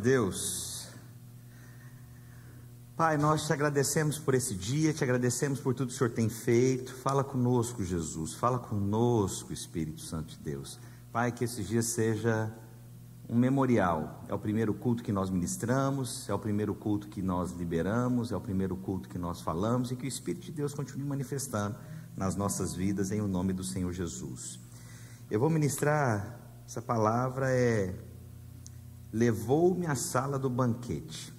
Deus. Pai, nós te agradecemos por esse dia, te agradecemos por tudo que o Senhor tem feito. Fala conosco, Jesus. Fala conosco, Espírito Santo de Deus. Pai, que esse dia seja um memorial. É o primeiro culto que nós ministramos, é o primeiro culto que nós liberamos, é o primeiro culto que nós falamos e que o Espírito de Deus continue manifestando nas nossas vidas em o nome do Senhor Jesus. Eu vou ministrar essa palavra é levou-me à sala do banquete.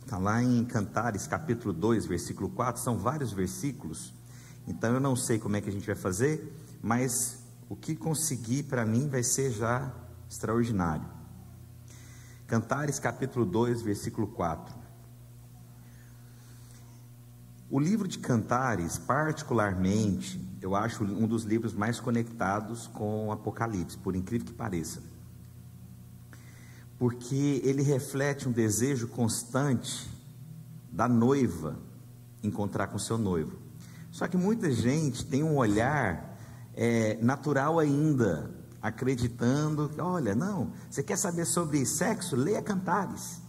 Está lá em Cantares, capítulo 2, versículo 4, são vários versículos, então eu não sei como é que a gente vai fazer, mas o que conseguir para mim vai ser já extraordinário. Cantares capítulo 2, versículo 4. O livro de Cantares, particularmente, eu acho um dos livros mais conectados com o Apocalipse, por incrível que pareça. Porque ele reflete um desejo constante da noiva encontrar com seu noivo. Só que muita gente tem um olhar é, natural ainda, acreditando, olha, não, você quer saber sobre sexo? Leia Cantares.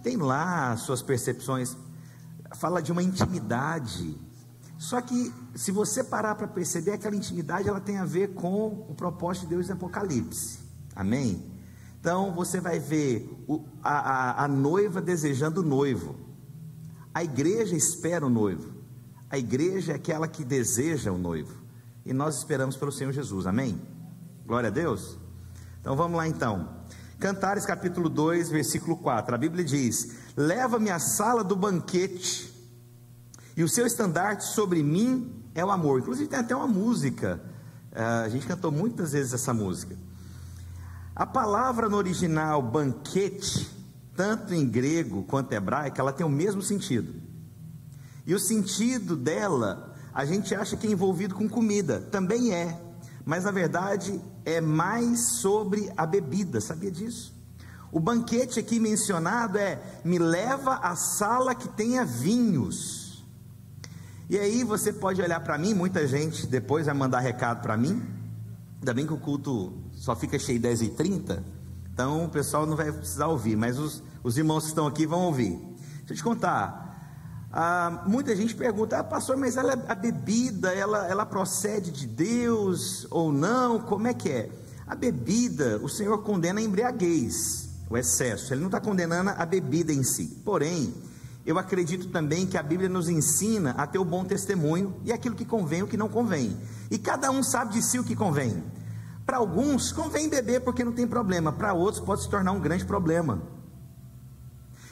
Tem lá suas percepções, fala de uma intimidade. Só que se você parar para perceber, aquela intimidade ela tem a ver com o propósito de Deus em Apocalipse. Amém? Então você vai ver a, a, a noiva desejando o noivo. A igreja espera o noivo. A igreja é aquela que deseja o noivo. E nós esperamos pelo Senhor Jesus. Amém? Glória a Deus. Então vamos lá então. Cantares capítulo 2, versículo 4. A Bíblia diz: Leva-me à sala do banquete, e o seu estandarte sobre mim é o amor. Inclusive tem até uma música. Uh, a gente cantou muitas vezes essa música. A palavra no original banquete, tanto em grego quanto hebraico, ela tem o mesmo sentido. E o sentido dela, a gente acha que é envolvido com comida, também é, mas na verdade é mais sobre a bebida, sabia disso? O banquete aqui mencionado é: me leva à sala que tenha vinhos. E aí você pode olhar para mim, muita gente depois vai mandar recado para mim. Ainda bem que o culto só fica cheio 10 e 30 então o pessoal não vai precisar ouvir, mas os, os irmãos que estão aqui vão ouvir. Deixa eu te contar. Ah, muita gente pergunta, ah, pastor, mas ela, a bebida, ela, ela procede de Deus ou não? Como é que é? A bebida, o Senhor condena a embriaguez, o excesso. Ele não está condenando a bebida em si. Porém, eu acredito também que a Bíblia nos ensina a ter o bom testemunho e aquilo que convém e o que não convém. E cada um sabe de si o que convém. Para alguns, convém beber porque não tem problema. Para outros, pode se tornar um grande problema.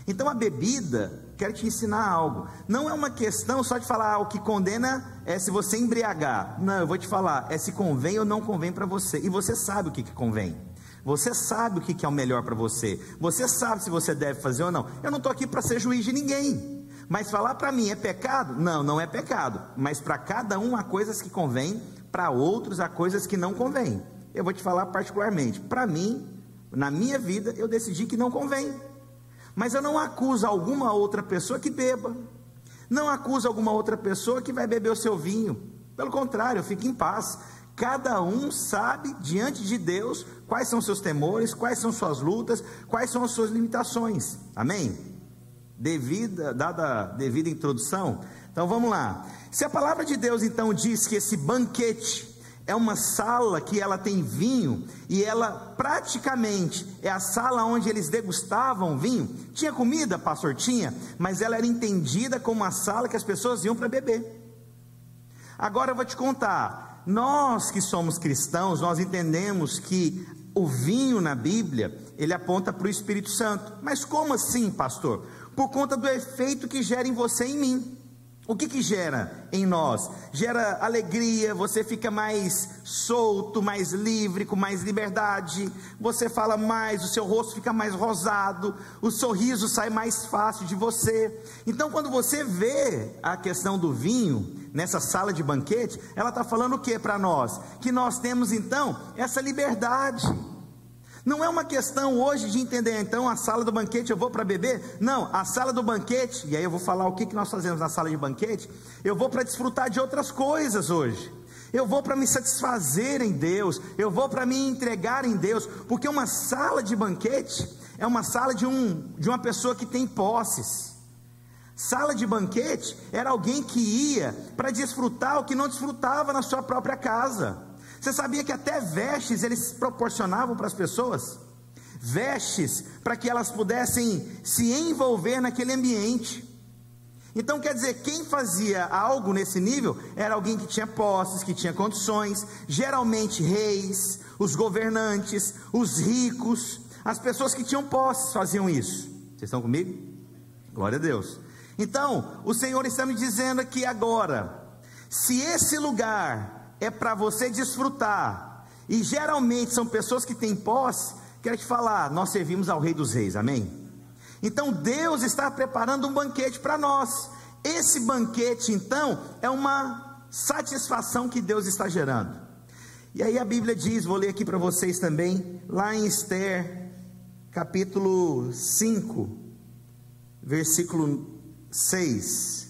Então a bebida, quero te ensinar algo. Não é uma questão só de falar ah, o que condena é se você embriagar. Não, eu vou te falar, é se convém ou não convém para você. E você sabe o que, que convém. Você sabe o que, que é o melhor para você. Você sabe se você deve fazer ou não. Eu não estou aqui para ser juiz de ninguém. Mas falar para mim é pecado? Não, não é pecado. Mas para cada um há coisas que convém, para outros há coisas que não convém. Eu vou te falar particularmente. Para mim, na minha vida, eu decidi que não convém. Mas eu não acuso alguma outra pessoa que beba. Não acuso alguma outra pessoa que vai beber o seu vinho. Pelo contrário, fique em paz. Cada um sabe diante de Deus quais são seus temores, quais são suas lutas, quais são as suas limitações. Amém? Devida, dada a devida introdução. Então vamos lá. Se a palavra de Deus então diz que esse banquete é uma sala que ela tem vinho e ela praticamente é a sala onde eles degustavam vinho. Tinha comida, pastor tinha, mas ela era entendida como uma sala que as pessoas iam para beber. Agora eu vou te contar, nós que somos cristãos, nós entendemos que o vinho na Bíblia, ele aponta para o Espírito Santo. Mas como assim, pastor? Por conta do efeito que gera em você e em mim. O que, que gera em nós? Gera alegria, você fica mais solto, mais livre, com mais liberdade, você fala mais, o seu rosto fica mais rosado, o sorriso sai mais fácil de você. Então, quando você vê a questão do vinho nessa sala de banquete, ela está falando o que para nós? Que nós temos então essa liberdade. Não é uma questão hoje de entender, então, a sala do banquete eu vou para beber. Não, a sala do banquete, e aí eu vou falar o que, que nós fazemos na sala de banquete, eu vou para desfrutar de outras coisas hoje. Eu vou para me satisfazer em Deus, eu vou para me entregar em Deus, porque uma sala de banquete é uma sala de, um, de uma pessoa que tem posses. Sala de banquete era alguém que ia para desfrutar o que não desfrutava na sua própria casa. Você sabia que até vestes eles proporcionavam para as pessoas? Vestes para que elas pudessem se envolver naquele ambiente. Então quer dizer, quem fazia algo nesse nível era alguém que tinha posses, que tinha condições, geralmente reis, os governantes, os ricos, as pessoas que tinham posses faziam isso. Vocês estão comigo? Glória a Deus. Então, o Senhor está me dizendo aqui agora: se esse lugar é para você desfrutar, e geralmente são pessoas que têm posse, quero te falar, nós servimos ao Rei dos Reis, amém? Então Deus está preparando um banquete para nós. Esse banquete, então, é uma satisfação que Deus está gerando. E aí a Bíblia diz, vou ler aqui para vocês também, lá em Esther, capítulo 5, versículo 6.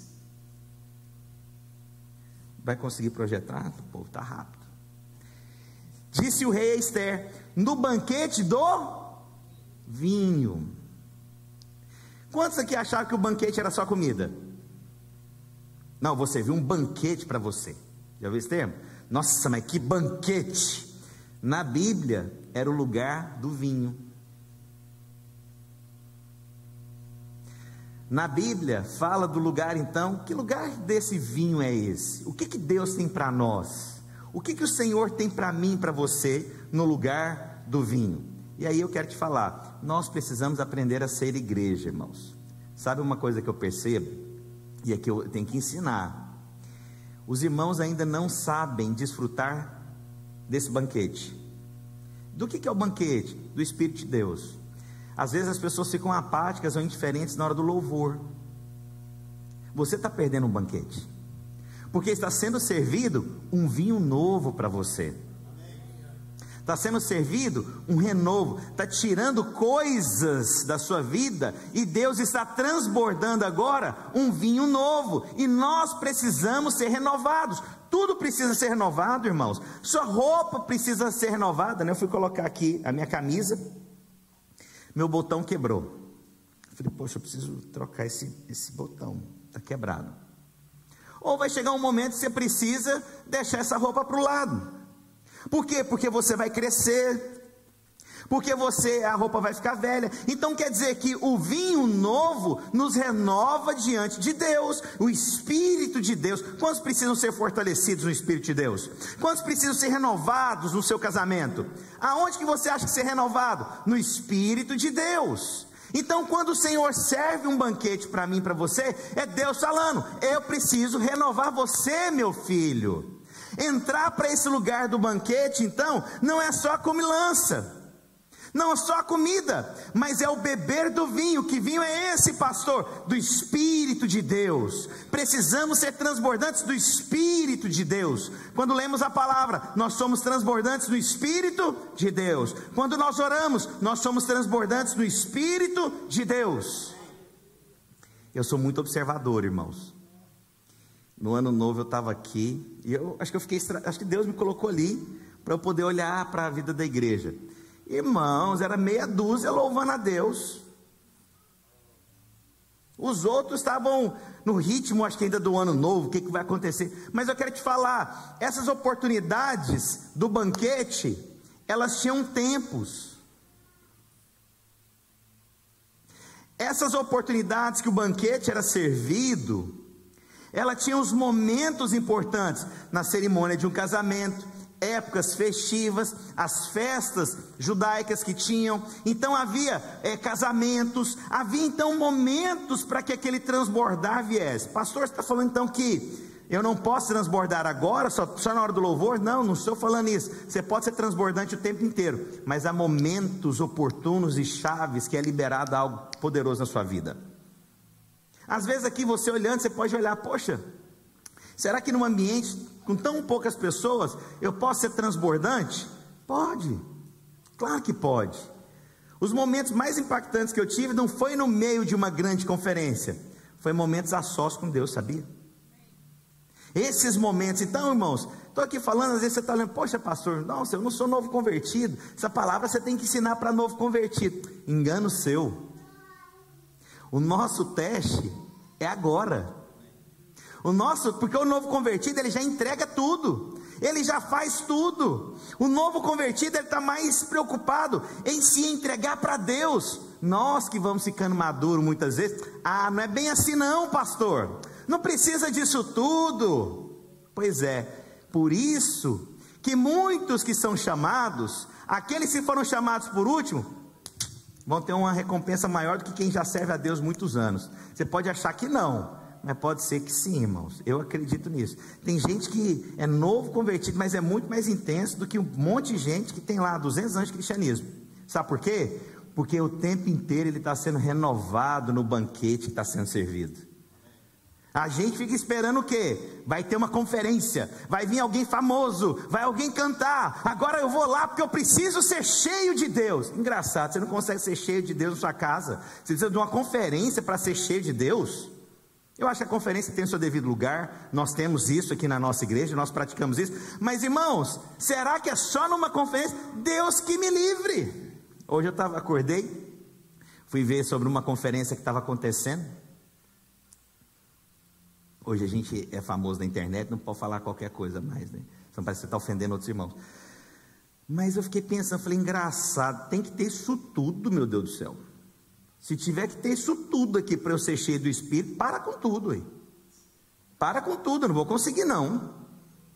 Vai conseguir projetar? O povo está rápido. Disse o rei a Esther: no banquete do vinho. Quantos aqui achavam que o banquete era só comida? Não, você viu um banquete para você. Já viu esse termo? Nossa, mas que banquete! Na Bíblia era o lugar do vinho. Na Bíblia fala do lugar então, que lugar desse vinho é esse? O que, que Deus tem para nós? O que, que o Senhor tem para mim, para você, no lugar do vinho? E aí eu quero te falar, nós precisamos aprender a ser igreja, irmãos. Sabe uma coisa que eu percebo? E é que eu tenho que ensinar. Os irmãos ainda não sabem desfrutar desse banquete. Do que, que é o banquete? Do Espírito de Deus. Às vezes as pessoas ficam apáticas ou indiferentes na hora do louvor. Você está perdendo um banquete, porque está sendo servido um vinho novo para você. Está sendo servido um renovo, está tirando coisas da sua vida e Deus está transbordando agora um vinho novo. E nós precisamos ser renovados. Tudo precisa ser renovado, irmãos. Sua roupa precisa ser renovada. Né? Eu fui colocar aqui a minha camisa meu botão quebrou. Eu falei, poxa, eu preciso trocar esse, esse botão, está quebrado. Ou vai chegar um momento que você precisa deixar essa roupa para o lado. Por quê? Porque você vai crescer, porque você a roupa vai ficar velha. Então quer dizer que o vinho novo nos renova diante de Deus, o Espírito de Deus. Quantos precisam ser fortalecidos no Espírito de Deus? Quantos precisam ser renovados no seu casamento? Aonde que você acha que ser renovado? No Espírito de Deus. Então, quando o Senhor serve um banquete para mim, para você, é Deus falando: eu preciso renovar você, meu filho. Entrar para esse lugar do banquete, então, não é só comilança. Não só a comida, mas é o beber do vinho. Que vinho é esse, pastor? Do Espírito de Deus. Precisamos ser transbordantes do Espírito de Deus. Quando lemos a palavra, nós somos transbordantes do Espírito de Deus. Quando nós oramos, nós somos transbordantes do Espírito de Deus. Eu sou muito observador, irmãos. No ano novo eu estava aqui e eu acho que eu fiquei, acho que Deus me colocou ali para eu poder olhar para a vida da igreja. Irmãos, era meia dúzia louvando a Deus. Os outros estavam no ritmo, acho que ainda do ano novo, o que, que vai acontecer. Mas eu quero te falar: essas oportunidades do banquete, elas tinham tempos. Essas oportunidades que o banquete era servido, ela tinha os momentos importantes na cerimônia de um casamento, épocas festivas, as festas judaicas que tinham, então havia é, casamentos, havia então momentos para que aquele transbordar viesse. Pastor, está falando então que eu não posso transbordar agora, só, só na hora do louvor? Não, não estou falando isso. Você pode ser transbordante o tempo inteiro, mas há momentos oportunos e chaves que é liberado algo poderoso na sua vida. Às vezes aqui você olhando, você pode olhar, poxa, será que num ambiente com tão poucas pessoas, eu posso ser transbordante? Pode, claro que pode. Os momentos mais impactantes que eu tive não foi no meio de uma grande conferência, foi momentos a sós com Deus, sabia? Esses momentos, então, irmãos, estou aqui falando, às vezes você está olhando, poxa, pastor, não, eu não sou novo convertido. Essa palavra você tem que ensinar para novo convertido. Engano seu. O nosso teste é agora. O nosso, porque o novo convertido ele já entrega tudo, ele já faz tudo. O novo convertido ele está mais preocupado em se entregar para Deus. Nós que vamos ficando maduros muitas vezes, ah, não é bem assim não, pastor. Não precisa disso tudo. Pois é, por isso que muitos que são chamados, aqueles que foram chamados por último, vão ter uma recompensa maior do que quem já serve a Deus muitos anos. Você pode achar que não, mas pode ser que sim, irmãos. Eu acredito nisso. Tem gente que é novo convertido, mas é muito mais intenso do que um monte de gente que tem lá 200 anos de cristianismo. Sabe por quê? Porque o tempo inteiro ele está sendo renovado no banquete que está sendo servido. A gente fica esperando o quê? Vai ter uma conferência, vai vir alguém famoso, vai alguém cantar. Agora eu vou lá porque eu preciso ser cheio de Deus. Engraçado, você não consegue ser cheio de Deus na sua casa. Você precisa de uma conferência para ser cheio de Deus. Eu acho que a conferência tem o seu devido lugar, nós temos isso aqui na nossa igreja, nós praticamos isso, mas irmãos, será que é só numa conferência? Deus que me livre. Hoje eu tava, acordei, fui ver sobre uma conferência que estava acontecendo. Hoje a gente é famoso na internet, não pode falar qualquer coisa mais, né? Então parece que você está ofendendo outros irmãos. Mas eu fiquei pensando, falei, engraçado, tem que ter isso tudo, meu Deus do céu. Se tiver que ter isso tudo aqui para eu ser cheio do Espírito, para com tudo aí. Para com tudo, eu não vou conseguir não.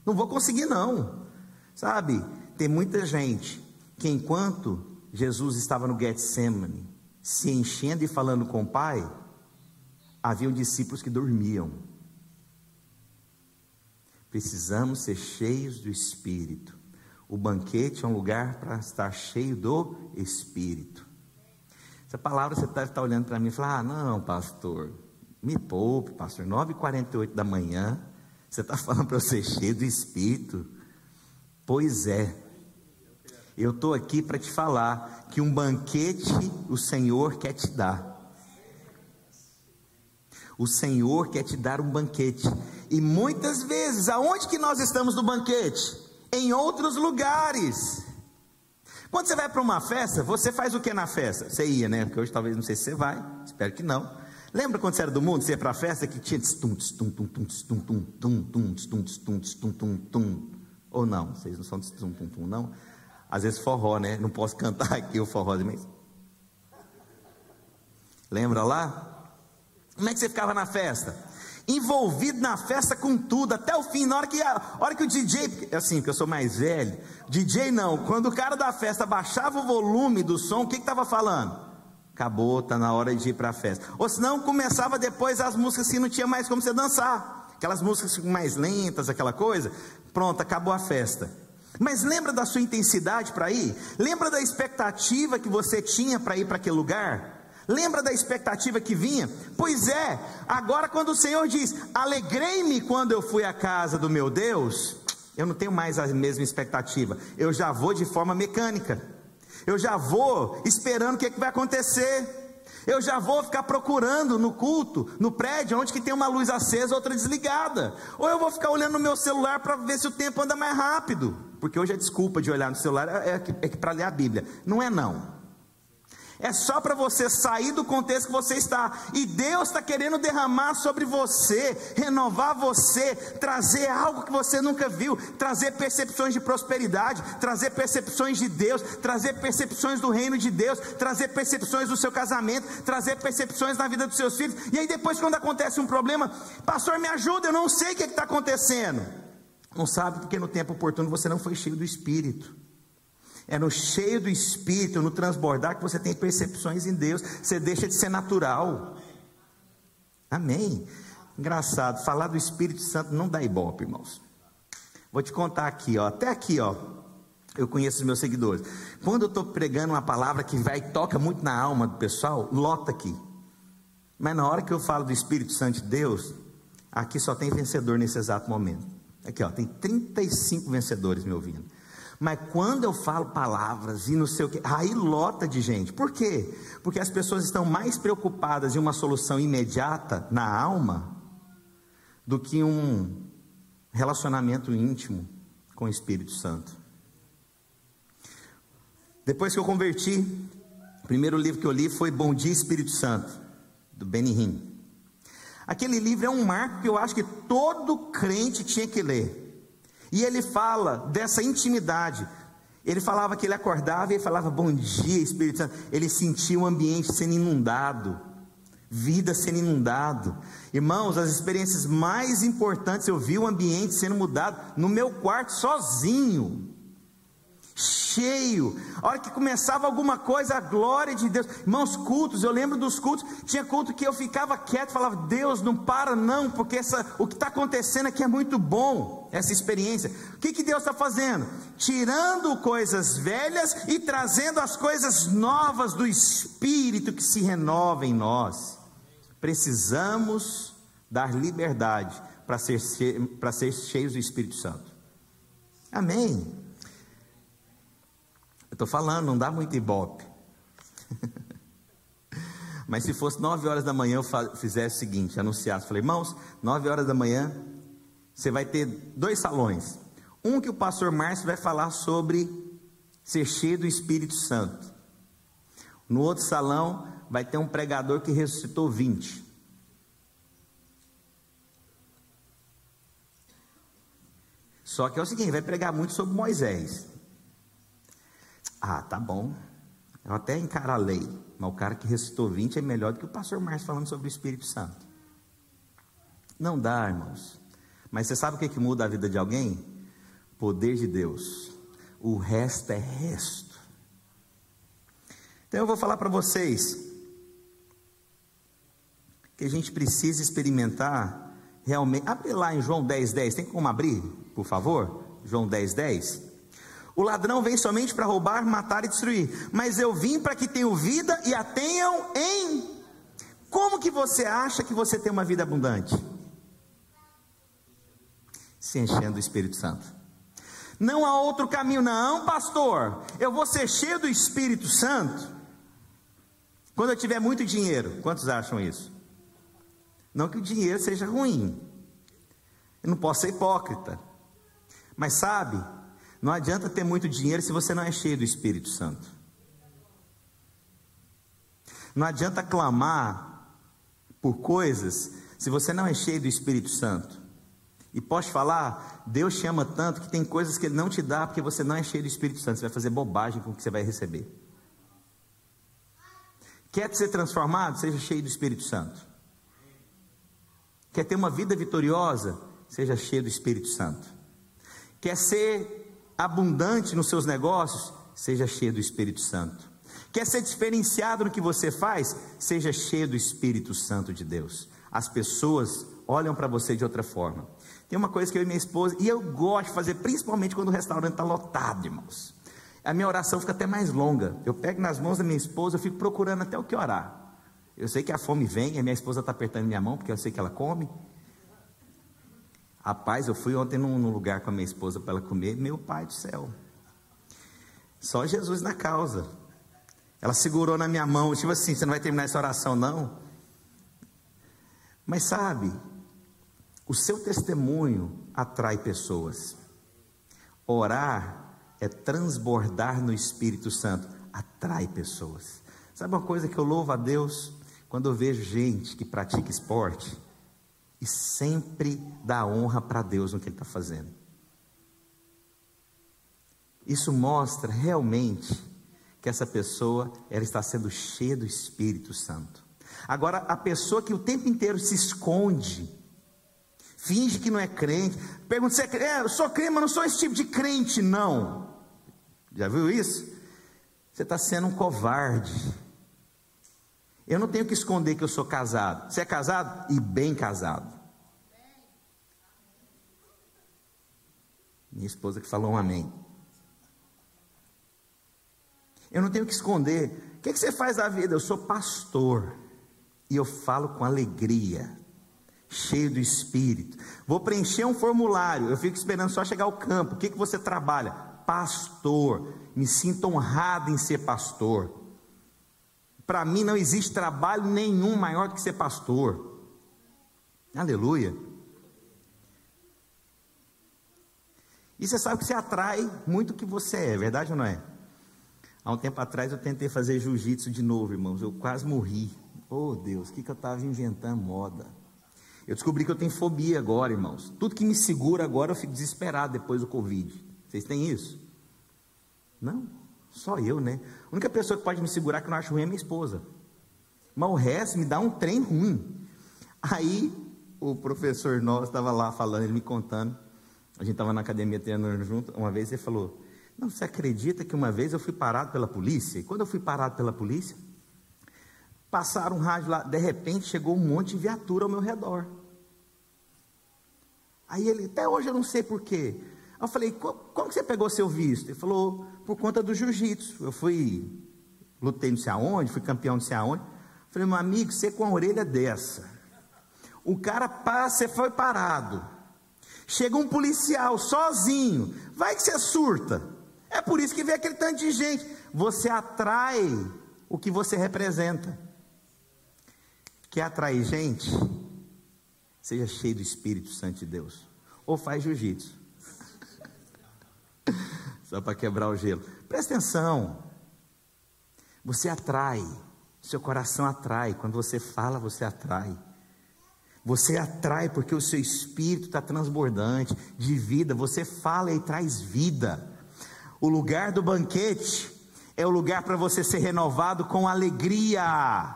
Não vou conseguir não. Sabe, tem muita gente que enquanto Jesus estava no Getsemane, se enchendo e falando com o Pai, haviam discípulos que dormiam. Precisamos ser cheios do Espírito. O banquete é um lugar para estar cheio do Espírito. Essa palavra você deve estar olhando para mim e falar: ah, não, pastor, me poupe, pastor, 9h48 da manhã, você está falando para eu ser cheio do Espírito? Pois é, eu estou aqui para te falar que um banquete o Senhor quer te dar. O Senhor quer te dar um banquete. E muitas vezes, aonde que nós estamos no banquete? Em outros lugares. Quando você vai para uma festa, você faz o que na festa? Você ia, né? Porque hoje talvez não sei se você vai, espero que não. Lembra quando você era do mundo, você ia para a festa que tinha tum tum tum tum tum tum tum tum tum tum tum tum tum ou não? Vocês não são de tum tum tum não? Às vezes forró, né? Não posso cantar aqui o forró, mas Lembra lá? Como é que você ficava na festa? Envolvido na festa com tudo, até o fim, na hora que, a hora que o DJ, assim, porque eu sou mais velho, DJ não, quando o cara da festa baixava o volume do som, o que estava falando? Acabou, está na hora de ir para a festa. Ou senão começava depois as músicas que não tinha mais como você dançar, aquelas músicas mais lentas, aquela coisa, pronto, acabou a festa. Mas lembra da sua intensidade para ir? Lembra da expectativa que você tinha para ir para aquele lugar? Lembra da expectativa que vinha? Pois é, agora quando o Senhor diz: Alegrei-me quando eu fui à casa do meu Deus, eu não tenho mais a mesma expectativa, eu já vou de forma mecânica, eu já vou esperando o que, é que vai acontecer. Eu já vou ficar procurando no culto, no prédio, onde que tem uma luz acesa, outra desligada. Ou eu vou ficar olhando no meu celular para ver se o tempo anda mais rápido. Porque hoje a desculpa de olhar no celular é, é, é para ler a Bíblia. Não é não. É só para você sair do contexto que você está. E Deus está querendo derramar sobre você, renovar você, trazer algo que você nunca viu, trazer percepções de prosperidade, trazer percepções de Deus, trazer percepções do reino de Deus, trazer percepções do seu casamento, trazer percepções na vida dos seus filhos. E aí depois, quando acontece um problema, pastor, me ajuda, eu não sei o que é está acontecendo. Não sabe porque no tempo oportuno você não foi cheio do Espírito. É no cheio do Espírito, no transbordar, que você tem percepções em Deus. Você deixa de ser natural. Amém. Engraçado, falar do Espírito Santo não dá ibope, irmãos. Vou te contar aqui, ó, até aqui, ó. Eu conheço os meus seguidores. Quando eu estou pregando uma palavra que vai toca muito na alma do pessoal, lota aqui. Mas na hora que eu falo do Espírito Santo de Deus, aqui só tem vencedor nesse exato momento. Aqui, ó, tem 35 vencedores me ouvindo. Mas quando eu falo palavras e não sei o que, aí lota de gente. Por quê? Porque as pessoas estão mais preocupadas em uma solução imediata na alma do que um, relacionamento íntimo com o Espírito Santo. Depois que eu converti, o primeiro livro que eu li foi Bom Dia Espírito Santo, do Benny Hinn. Aquele livro é um marco que eu acho que todo crente tinha que ler. E ele fala dessa intimidade. Ele falava que ele acordava e falava bom dia, Espírito Santo. Ele sentia o ambiente sendo inundado, vida sendo inundado. Irmãos, as experiências mais importantes eu vi o ambiente sendo mudado no meu quarto sozinho cheio. A hora que começava alguma coisa, a glória de Deus. Irmãos, cultos, eu lembro dos cultos, tinha culto que eu ficava quieto, falava, Deus, não para não, porque essa, o que está acontecendo aqui é muito bom, essa experiência. O que, que Deus está fazendo? Tirando coisas velhas e trazendo as coisas novas do Espírito que se renova em nós. Precisamos dar liberdade para ser, para ser cheios do Espírito Santo. Amém. Estou falando, não dá muito ibope. Mas se fosse nove horas da manhã, eu fizesse o seguinte: anunciasse, falei, irmãos, nove horas da manhã, você vai ter dois salões. Um que o pastor Márcio vai falar sobre ser cheio do Espírito Santo. No outro salão, vai ter um pregador que ressuscitou 20. Só que é o seguinte, vai pregar muito sobre Moisés. Ah, tá bom. Eu até encaro a lei, mas o cara que recitou 20 é melhor do que o pastor Márcio falando sobre o Espírito Santo. Não dá, irmãos. Mas você sabe o que, que muda a vida de alguém? Poder de Deus. O resto é resto. Então eu vou falar para vocês que a gente precisa experimentar realmente. Abre lá em João 10, 10. Tem como abrir, por favor? João 10, 10. O ladrão vem somente para roubar, matar e destruir. Mas eu vim para que tenham vida e a tenham em. Como que você acha que você tem uma vida abundante? Se enchendo do Espírito Santo. Não há outro caminho, não, pastor. Eu vou ser cheio do Espírito Santo quando eu tiver muito dinheiro. Quantos acham isso? Não que o dinheiro seja ruim. Eu não posso ser hipócrita. Mas sabe, não adianta ter muito dinheiro se você não é cheio do Espírito Santo. Não adianta clamar por coisas se você não é cheio do Espírito Santo. E posso falar, Deus te ama tanto que tem coisas que Ele não te dá porque você não é cheio do Espírito Santo. Você vai fazer bobagem com o que você vai receber. Quer ser transformado? Seja cheio do Espírito Santo. Quer ter uma vida vitoriosa? Seja cheio do Espírito Santo. Quer ser abundante nos seus negócios, seja cheio do Espírito Santo. Quer ser diferenciado no que você faz? Seja cheio do Espírito Santo de Deus. As pessoas olham para você de outra forma. Tem uma coisa que eu e minha esposa, e eu gosto de fazer, principalmente quando o restaurante está lotado, irmãos. A minha oração fica até mais longa. Eu pego nas mãos da minha esposa, eu fico procurando até o que orar. Eu sei que a fome vem, a minha esposa está apertando minha mão, porque eu sei que ela come. Rapaz, eu fui ontem num, num lugar com a minha esposa para ela comer, meu pai do céu. Só Jesus na causa. Ela segurou na minha mão, tipo assim, você não vai terminar essa oração, não? Mas sabe, o seu testemunho atrai pessoas. Orar é transbordar no Espírito Santo, atrai pessoas. Sabe uma coisa que eu louvo a Deus? Quando eu vejo gente que pratica esporte, e sempre dá honra para Deus no que ele está fazendo. Isso mostra realmente que essa pessoa ela está sendo cheia do Espírito Santo. Agora, a pessoa que o tempo inteiro se esconde, finge que não é crente, pergunta se é crente, é, eu sou crente, mas não sou esse tipo de crente, não. Já viu isso? Você está sendo um covarde. Eu não tenho que esconder que eu sou casado. Você é casado? E bem casado. Minha esposa que falou um amém. Eu não tenho que esconder. O que, é que você faz da vida? Eu sou pastor. E eu falo com alegria, cheio do espírito. Vou preencher um formulário. Eu fico esperando só chegar ao campo. O que, que você trabalha? Pastor. Me sinto honrado em ser pastor. Para mim não existe trabalho nenhum maior do que ser pastor. Aleluia. E você sabe que você atrai muito o que você é, verdade ou não é? Há um tempo atrás eu tentei fazer jiu-jitsu de novo, irmãos. Eu quase morri. Oh Deus, o que, que eu estava inventando moda? Eu descobri que eu tenho fobia agora, irmãos. Tudo que me segura agora eu fico desesperado depois do Covid. Vocês têm isso? Não, só eu, né? A única pessoa que pode me segurar que eu não acho ruim é minha esposa. Mas o resto me dá um trem ruim. Aí o professor nosso estava lá falando, ele me contando. A gente estava na academia treinando junto. Uma vez ele falou: Não, você acredita que uma vez eu fui parado pela polícia? E quando eu fui parado pela polícia, passaram um rádio lá. De repente chegou um monte de viatura ao meu redor. Aí ele, até hoje eu não sei porquê. Eu falei, como que você pegou seu visto? Ele falou, por conta do jiu-jitsu. Eu fui, lutei não sei aonde, fui campeão não sei aonde. Eu falei, meu amigo, você com a orelha dessa. O cara passa, você foi parado. Chega um policial sozinho. Vai que você surta. É por isso que vem aquele tanto de gente. Você atrai o que você representa. Quer atrair gente? Seja cheio do Espírito Santo de Deus. Ou faz jiu-jitsu. Só para quebrar o gelo. Presta atenção. Você atrai. Seu coração atrai. Quando você fala, você atrai. Você atrai porque o seu espírito está transbordante de vida. Você fala e traz vida. O lugar do banquete é o lugar para você ser renovado com alegria.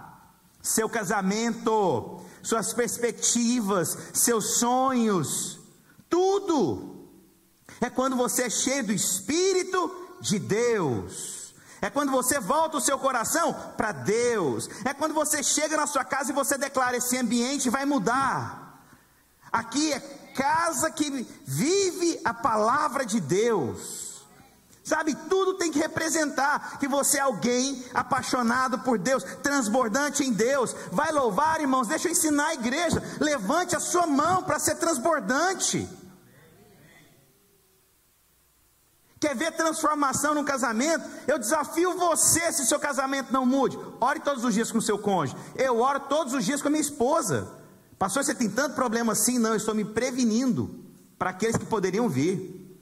Seu casamento, suas perspectivas, seus sonhos, tudo. É quando você é cheio do Espírito de Deus. É quando você volta o seu coração para Deus. É quando você chega na sua casa e você declara: esse ambiente vai mudar. Aqui é casa que vive a palavra de Deus. Sabe, tudo tem que representar que você é alguém apaixonado por Deus, transbordante em Deus. Vai louvar, irmãos, deixa eu ensinar a igreja. Levante a sua mão para ser transbordante. Quer ver transformação no casamento? Eu desafio você, se seu casamento não mude. Ore todos os dias com o seu cônjuge. Eu oro todos os dias com a minha esposa. Pastor, você tem tanto problema assim? Não, eu estou me prevenindo para aqueles que poderiam vir.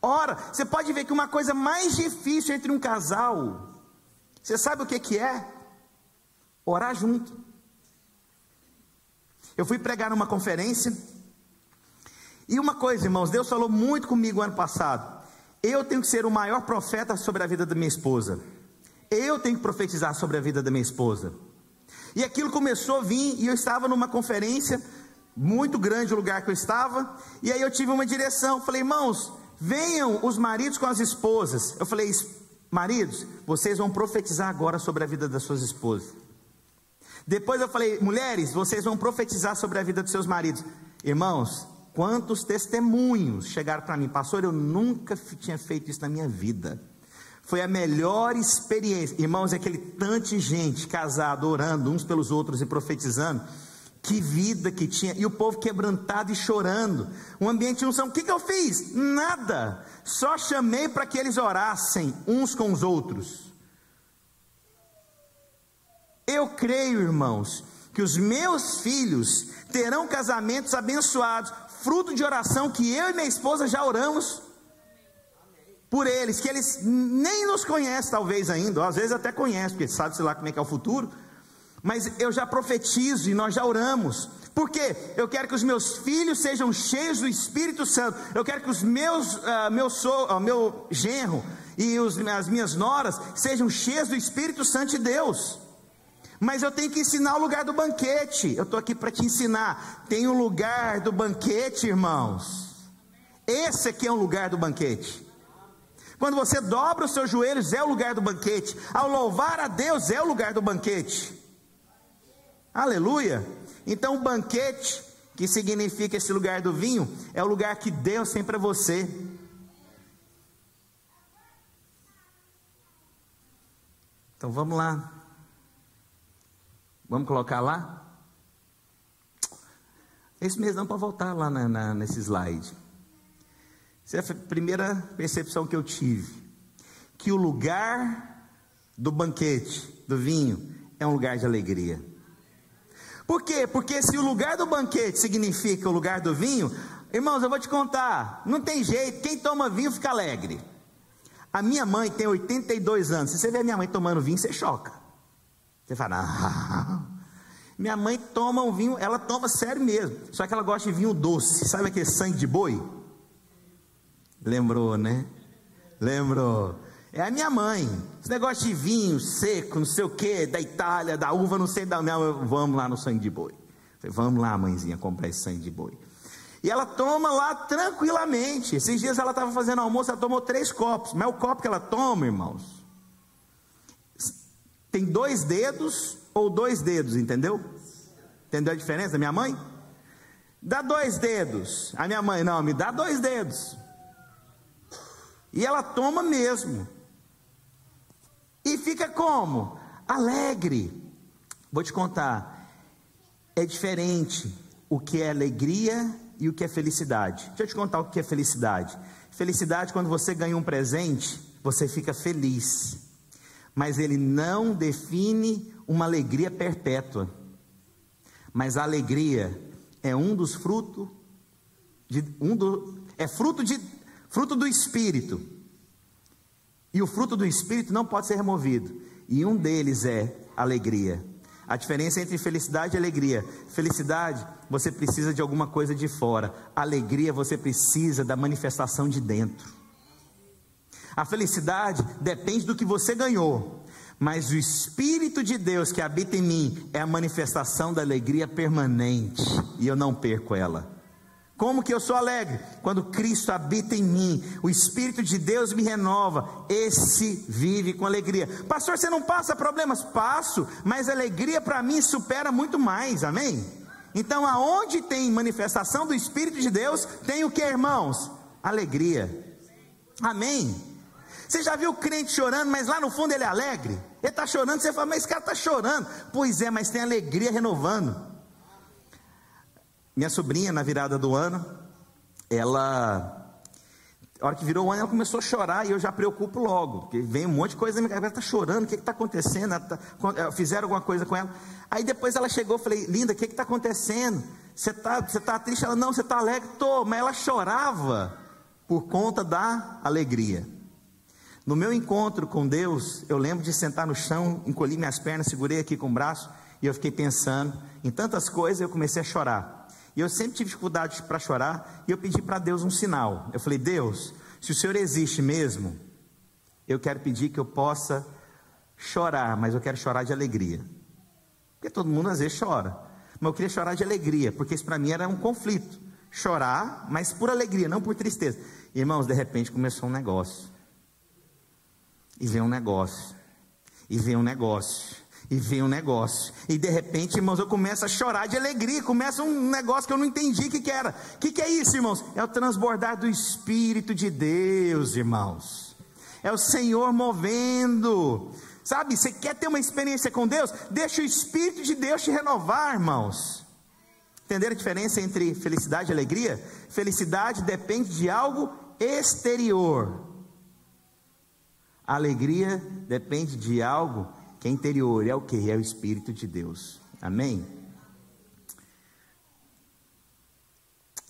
Ora, você pode ver que uma coisa mais difícil entre um casal, você sabe o que, que é? Orar junto. Eu fui pregar numa conferência, e uma coisa, irmãos, Deus falou muito comigo ano passado. Eu tenho que ser o maior profeta sobre a vida da minha esposa. Eu tenho que profetizar sobre a vida da minha esposa. E aquilo começou a vir, e eu estava numa conferência, muito grande o lugar que eu estava, e aí eu tive uma direção. Falei, irmãos, Venham os maridos com as esposas. Eu falei, maridos, vocês vão profetizar agora sobre a vida das suas esposas. Depois eu falei, mulheres, vocês vão profetizar sobre a vida dos seus maridos. Irmãos, quantos testemunhos chegaram para mim, pastor, eu nunca tinha feito isso na minha vida. Foi a melhor experiência. Irmãos, é aquele de gente casado, orando uns pelos outros e profetizando. Que vida que tinha, e o povo quebrantado e chorando, um ambiente de unção. O que, que eu fiz? Nada, só chamei para que eles orassem uns com os outros. Eu creio, irmãos, que os meus filhos terão casamentos abençoados, fruto de oração que eu e minha esposa já oramos por eles, que eles nem nos conhecem, talvez ainda, às vezes até conhecem, porque sabe-se lá como é que é o futuro mas eu já profetizo e nós já oramos. Por quê? Eu quero que os meus filhos sejam cheios do Espírito Santo. Eu quero que os meus, uh, meu, so, uh, meu genro e os, as minhas noras sejam cheios do Espírito Santo de Deus. Mas eu tenho que ensinar o lugar do banquete. Eu estou aqui para te ensinar. Tem o lugar do banquete, irmãos. Esse aqui é um lugar do banquete. Quando você dobra os seus joelhos, é o lugar do banquete. Ao louvar a Deus, é o lugar do banquete. Aleluia! Então, o banquete, que significa esse lugar do vinho, é o lugar que Deus tem para você. Então vamos lá. Vamos colocar lá? Esse mês não para voltar lá na, na, nesse slide. Essa é a primeira percepção que eu tive. Que o lugar do banquete, do vinho, é um lugar de alegria. Por quê? Porque se o lugar do banquete significa o lugar do vinho, irmãos, eu vou te contar, não tem jeito, quem toma vinho fica alegre. A minha mãe tem 82 anos. Se você vê a minha mãe tomando vinho, você choca. Você fala, ah. minha mãe toma um vinho, ela toma sério mesmo. Só que ela gosta de vinho doce. Sabe aquele sangue de boi? Lembrou, né? Lembrou. É a minha mãe. Esse negócio de vinho seco, não sei o que, da Itália, da uva, não sei da. Não, vamos lá no sangue de boi. Vamos lá, mãezinha, comprar esse sangue de boi. E ela toma lá tranquilamente. Esses dias ela estava fazendo almoço, ela tomou três copos. Mas o copo que ela toma, irmãos, tem dois dedos ou dois dedos, entendeu? Entendeu a diferença? Minha mãe? Dá dois dedos. A minha mãe, não, me dá dois dedos. E ela toma mesmo. E fica como? Alegre. Vou te contar. É diferente o que é alegria e o que é felicidade. Deixa eu te contar o que é felicidade. Felicidade, quando você ganha um presente, você fica feliz. Mas ele não define uma alegria perpétua. Mas a alegria é um dos frutos de um do, é fruto de fruto do espírito. E o fruto do Espírito não pode ser removido. E um deles é alegria. A diferença entre felicidade e alegria. Felicidade, você precisa de alguma coisa de fora. Alegria, você precisa da manifestação de dentro. A felicidade depende do que você ganhou. Mas o Espírito de Deus que habita em mim é a manifestação da alegria permanente. E eu não perco ela. Como que eu sou alegre? Quando Cristo habita em mim, o Espírito de Deus me renova, esse vive com alegria. Pastor, você não passa problemas? Passo, mas alegria para mim supera muito mais, amém? Então, aonde tem manifestação do Espírito de Deus, tem o que, irmãos? Alegria, amém? Você já viu o crente chorando, mas lá no fundo ele é alegre? Ele está chorando, você fala, mas esse cara está chorando. Pois é, mas tem alegria renovando. Minha sobrinha, na virada do ano, ela. A hora que virou o ano, ela começou a chorar e eu já preocupo logo, porque vem um monte de coisa na minha cabeça, está chorando, o que está acontecendo? Tá, fizeram alguma coisa com ela. Aí depois ela chegou, eu falei, linda, o que está acontecendo? Você está você tá triste? Ela, não, você está alegre? Estou, mas ela chorava por conta da alegria. No meu encontro com Deus, eu lembro de sentar no chão, encolhi minhas pernas, segurei aqui com o braço, e eu fiquei pensando em tantas coisas, eu comecei a chorar. E eu sempre tive dificuldade para chorar, e eu pedi para Deus um sinal. Eu falei: Deus, se o Senhor existe mesmo, eu quero pedir que eu possa chorar, mas eu quero chorar de alegria. Porque todo mundo às vezes chora. Mas eu queria chorar de alegria, porque isso para mim era um conflito. Chorar, mas por alegria, não por tristeza. Irmãos, de repente começou um negócio. E veio um negócio. E veio um negócio e vem um negócio. E de repente, irmãos, eu começo a chorar de alegria. Começa um negócio que eu não entendi o que, que era. O que, que é isso, irmãos? É o transbordar do Espírito de Deus, irmãos. É o Senhor movendo. Sabe, você quer ter uma experiência com Deus? Deixa o Espírito de Deus te renovar, irmãos. Entenderam a diferença entre felicidade e alegria? Felicidade depende de algo exterior. A alegria depende de algo que é interior, é o que? É o Espírito de Deus. Amém?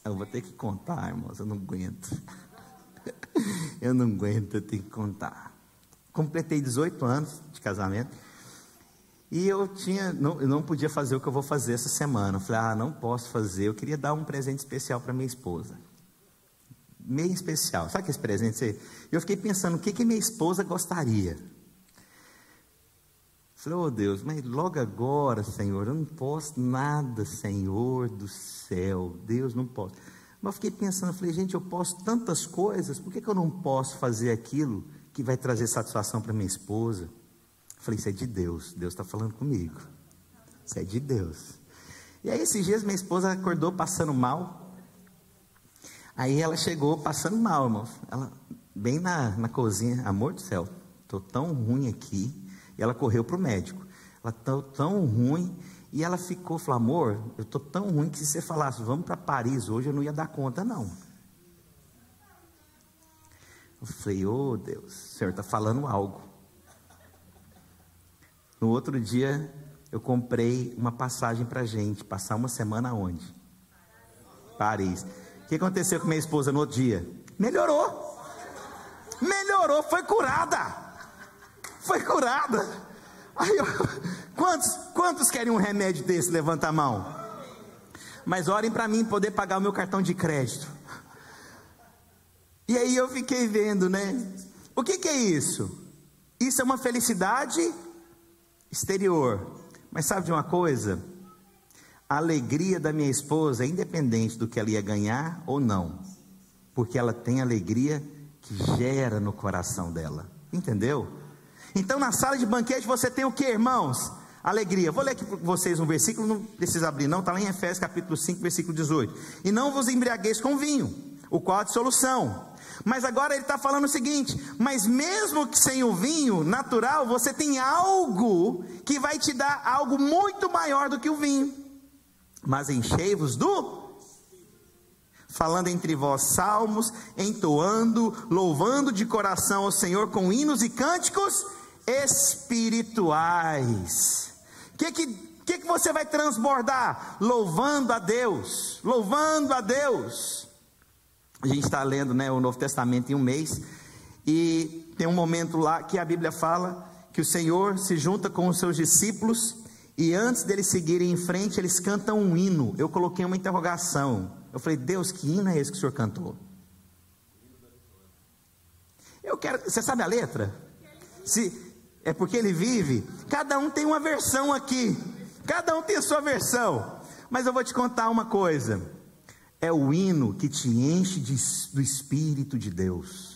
Eu vou ter que contar, irmãos, eu não aguento. eu não aguento, eu tenho que contar. Completei 18 anos de casamento. E eu tinha, não, eu não podia fazer o que eu vou fazer essa semana. Eu falei, ah, não posso fazer. Eu queria dar um presente especial para minha esposa. Meio especial. Sabe que esse presente? Eu fiquei pensando, o que, que minha esposa gostaria? Falei, oh Deus, mas logo agora, Senhor, eu não posso nada, Senhor do céu. Deus, não posso. Mas fiquei pensando, falei, gente, eu posso tantas coisas, por que, que eu não posso fazer aquilo que vai trazer satisfação para minha esposa? Falei, isso é de Deus, Deus está falando comigo. Isso é de Deus. E aí, esses dias, minha esposa acordou passando mal. Aí ela chegou passando mal, irmão. Ela, bem na, na cozinha, amor do céu, estou tão ruim aqui. E ela correu para o médico. Ela está tão ruim. E ela ficou, falou, amor, eu estou tão ruim que se você falasse, vamos para Paris hoje, eu não ia dar conta, não. Eu falei, oh Deus, o Senhor está falando algo. No outro dia, eu comprei uma passagem para gente passar uma semana onde? Paris. Que aconteceu com minha esposa no outro dia? Melhorou. Melhorou, foi curada. Foi curada. Aí eu, quantos, quantos querem um remédio desse? Levanta a mão. Mas orem para mim poder pagar o meu cartão de crédito. E aí eu fiquei vendo, né? O que, que é isso? Isso é uma felicidade exterior. Mas sabe de uma coisa? A alegria da minha esposa é independente do que ela ia ganhar ou não, porque ela tem alegria que gera no coração dela. Entendeu? Então na sala de banquete você tem o que, irmãos? Alegria. Vou ler aqui para vocês um versículo, não precisa abrir, não, está lá em Efésios capítulo 5, versículo 18. E não vos embriagueis com vinho, o qual é solução mas agora ele está falando o seguinte: mas mesmo que sem o vinho natural, você tem algo que vai te dar algo muito maior do que o vinho. Mas enchei-vos do falando entre vós salmos, entoando, louvando de coração ao Senhor com hinos e cânticos espirituais. O que, que, que, que você vai transbordar? Louvando a Deus, louvando a Deus. A gente está lendo né, o Novo Testamento em um mês, e tem um momento lá que a Bíblia fala que o Senhor se junta com os seus discípulos, e antes deles seguirem em frente, eles cantam um hino. Eu coloquei uma interrogação. Eu falei, Deus, que hino é esse que o Senhor cantou? Eu quero. Você sabe a letra? Se é porque ele vive. Cada um tem uma versão aqui. Cada um tem a sua versão. Mas eu vou te contar uma coisa é o hino que te enche de, do Espírito de Deus.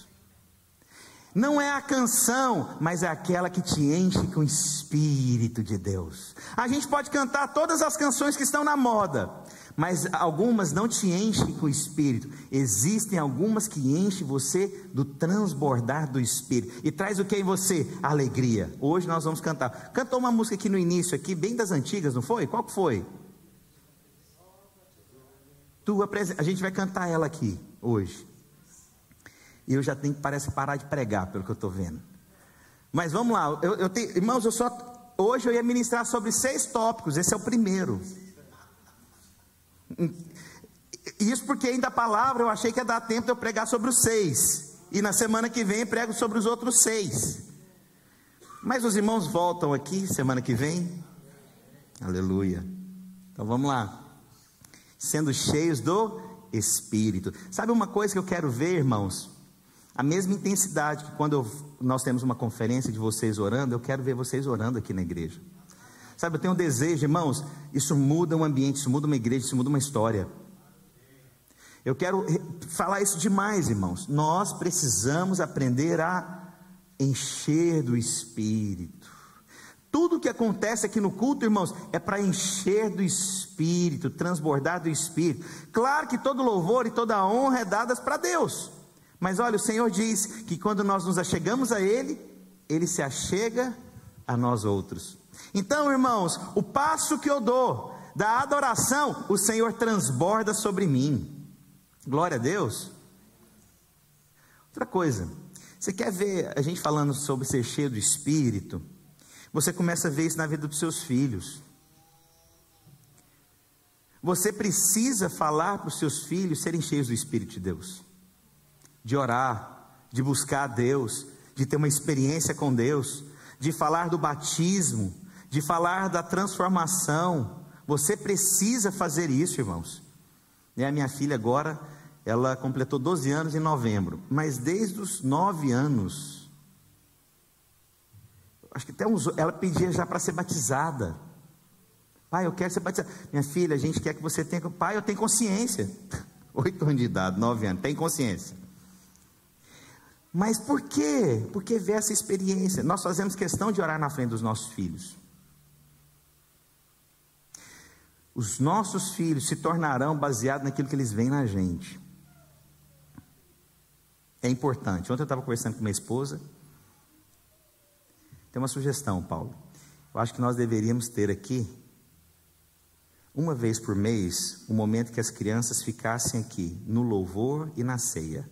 Não é a canção, mas é aquela que te enche com o Espírito de Deus. A gente pode cantar todas as canções que estão na moda, mas algumas não te enchem com o Espírito. Existem algumas que enchem você do transbordar do Espírito. E traz o que em você? Alegria. Hoje nós vamos cantar. Cantou uma música aqui no início, aqui, bem das antigas, não foi? Qual que foi? tua presença. A gente vai cantar ela aqui hoje. E eu já tenho que parece parar de pregar, pelo que eu estou vendo. Mas vamos lá, eu, eu tenho, irmãos, eu só hoje eu ia ministrar sobre seis tópicos. Esse é o primeiro. Isso porque ainda a palavra eu achei que ia dar tempo de eu pregar sobre os seis. E na semana que vem prego sobre os outros seis. Mas os irmãos voltam aqui semana que vem. Aleluia. Então vamos lá sendo cheios do Espírito. Sabe uma coisa que eu quero ver, irmãos? A mesma intensidade que quando eu, nós temos uma conferência de vocês orando, eu quero ver vocês orando aqui na igreja. Sabe, eu tenho um desejo, irmãos, isso muda um ambiente, isso muda uma igreja, isso muda uma história. Eu quero falar isso demais, irmãos. Nós precisamos aprender a encher do Espírito. Tudo que acontece aqui no culto, irmãos, é para encher do Espírito, transbordar do Espírito. Claro que todo louvor e toda honra é dadas para Deus. Mas olha, o Senhor diz que quando nós nos achegamos a Ele, Ele se achega a nós outros. Então, irmãos, o passo que eu dou da adoração, o Senhor transborda sobre mim. Glória a Deus. Outra coisa, você quer ver a gente falando sobre ser cheio do Espírito? Você começa a ver isso na vida dos seus filhos. Você precisa falar para os seus filhos serem cheios do Espírito de Deus, de orar, de buscar a Deus, de ter uma experiência com Deus, de falar do batismo, de falar da transformação. Você precisa fazer isso, irmãos. E a minha filha agora, ela completou 12 anos em novembro, mas desde os 9 anos, acho que até uns, ela pedia já para ser batizada. Pai, eu quero ser batizada. Minha filha, a gente quer que você tenha. Pai, eu tenho consciência. Oito anos de idade, nove anos, tem consciência. Mas por quê? Porque vê essa experiência. Nós fazemos questão de orar na frente dos nossos filhos. Os nossos filhos se tornarão baseados naquilo que eles veem na gente. É importante. Ontem eu estava conversando com minha esposa. Tem uma sugestão, Paulo. Eu acho que nós deveríamos ter aqui, uma vez por mês, um momento que as crianças ficassem aqui, no louvor e na ceia.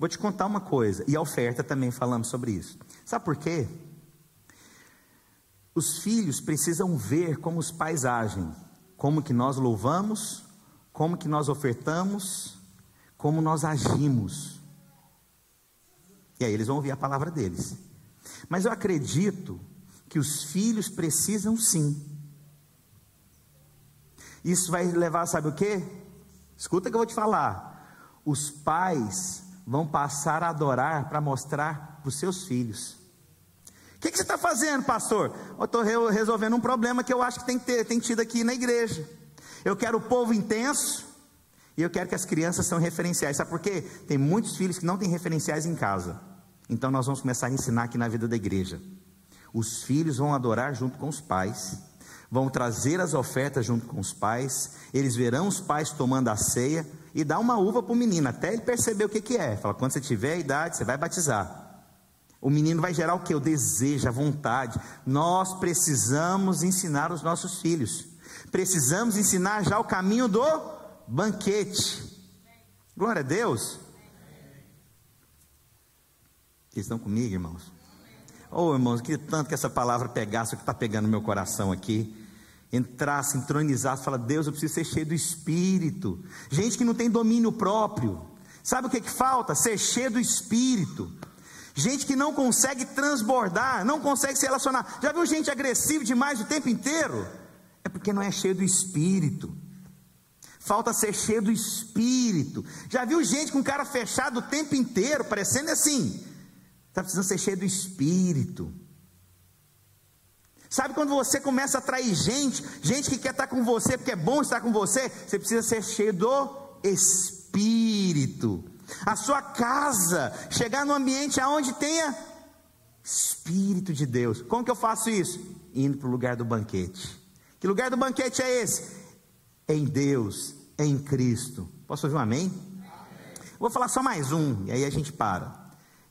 Vou te contar uma coisa, e a oferta também falamos sobre isso. Sabe por quê? Os filhos precisam ver como os pais agem, como que nós louvamos, como que nós ofertamos, como nós agimos. E aí eles vão ouvir a palavra deles. Mas eu acredito que os filhos precisam sim. Isso vai levar, sabe o que? Escuta que eu vou te falar. Os pais vão passar a adorar para mostrar para os seus filhos. O que, que, você está fazendo, pastor? Eu estou resolvendo um problema que eu acho que tem, que ter, tem tido aqui na igreja. Eu quero o povo intenso e eu quero que as crianças são referenciais. Sabe por quê? Tem muitos filhos que não têm referenciais em casa. Então nós vamos começar a ensinar aqui na vida da igreja. Os filhos vão adorar junto com os pais, vão trazer as ofertas junto com os pais, eles verão os pais tomando a ceia e dá uma uva para o menino, até ele perceber o que, que é. Fala, quando você tiver a idade, você vai batizar. O menino vai gerar o que? O desejo, a vontade. Nós precisamos ensinar os nossos filhos. Precisamos ensinar já o caminho do banquete. Glória a Deus. Vocês estão comigo, irmãos? Oh, irmãos, queria tanto que essa palavra pegasse o que está pegando no meu coração aqui. Entrasse, entronizasse, fala, Deus, eu preciso ser cheio do Espírito. Gente que não tem domínio próprio. Sabe o que, que falta? Ser cheio do Espírito. Gente que não consegue transbordar, não consegue se relacionar. Já viu gente agressiva demais o tempo inteiro? É porque não é cheio do Espírito. Falta ser cheio do Espírito. Já viu gente com cara fechado o tempo inteiro, parecendo assim? Está precisando ser cheio do Espírito. Sabe quando você começa a atrair gente, gente que quer estar com você porque é bom estar com você, você precisa ser cheio do Espírito. A sua casa, chegar no ambiente aonde tenha Espírito de Deus. Como que eu faço isso? Indo para o lugar do banquete. Que lugar do banquete é esse? Em Deus, em Cristo. Posso ouvir um amém? amém? Vou falar só mais um, e aí a gente para.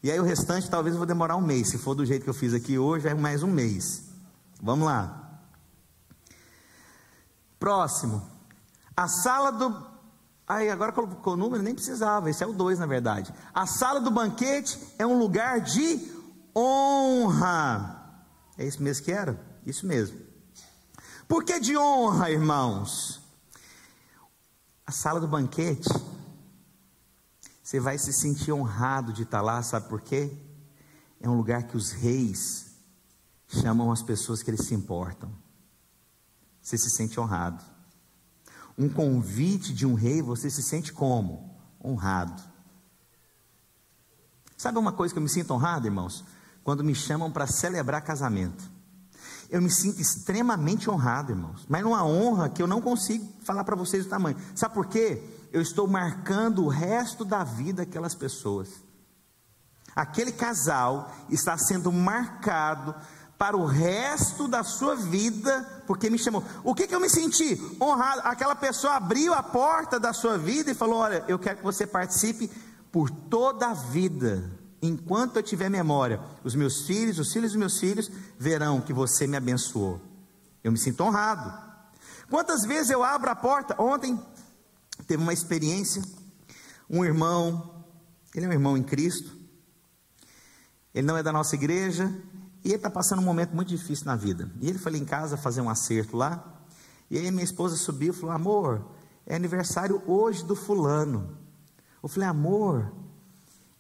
E aí o restante talvez eu vou demorar um mês. Se for do jeito que eu fiz aqui hoje, é mais um mês. Vamos lá. Próximo. A sala do. Aí agora colocou o número, nem precisava. Esse é o 2, na verdade. A sala do banquete é um lugar de honra. É isso mesmo que era? Isso mesmo. Por que de honra, irmãos? A sala do banquete, você vai se sentir honrado de estar lá, sabe por quê? É um lugar que os reis chamam as pessoas que eles se importam. Você se sente honrado. Um convite de um rei, você se sente como? Honrado. Sabe uma coisa que eu me sinto honrado, irmãos? Quando me chamam para celebrar casamento. Eu me sinto extremamente honrado, irmãos. Mas numa honra que eu não consigo falar para vocês o tamanho. Sabe por quê? Eu estou marcando o resto da vida daquelas pessoas. Aquele casal está sendo marcado para o resto da sua vida, porque me chamou. O que, que eu me senti? Honrado. Aquela pessoa abriu a porta da sua vida e falou: Olha, eu quero que você participe por toda a vida. Enquanto eu tiver memória, os meus filhos, os filhos dos meus filhos, verão que você me abençoou. Eu me sinto honrado. Quantas vezes eu abro a porta? Ontem teve uma experiência, um irmão, ele é um irmão em Cristo, ele não é da nossa igreja, e ele está passando um momento muito difícil na vida. E ele foi em casa fazer um acerto lá. E aí minha esposa subiu e falou: Amor, é aniversário hoje do fulano. Eu falei: Amor,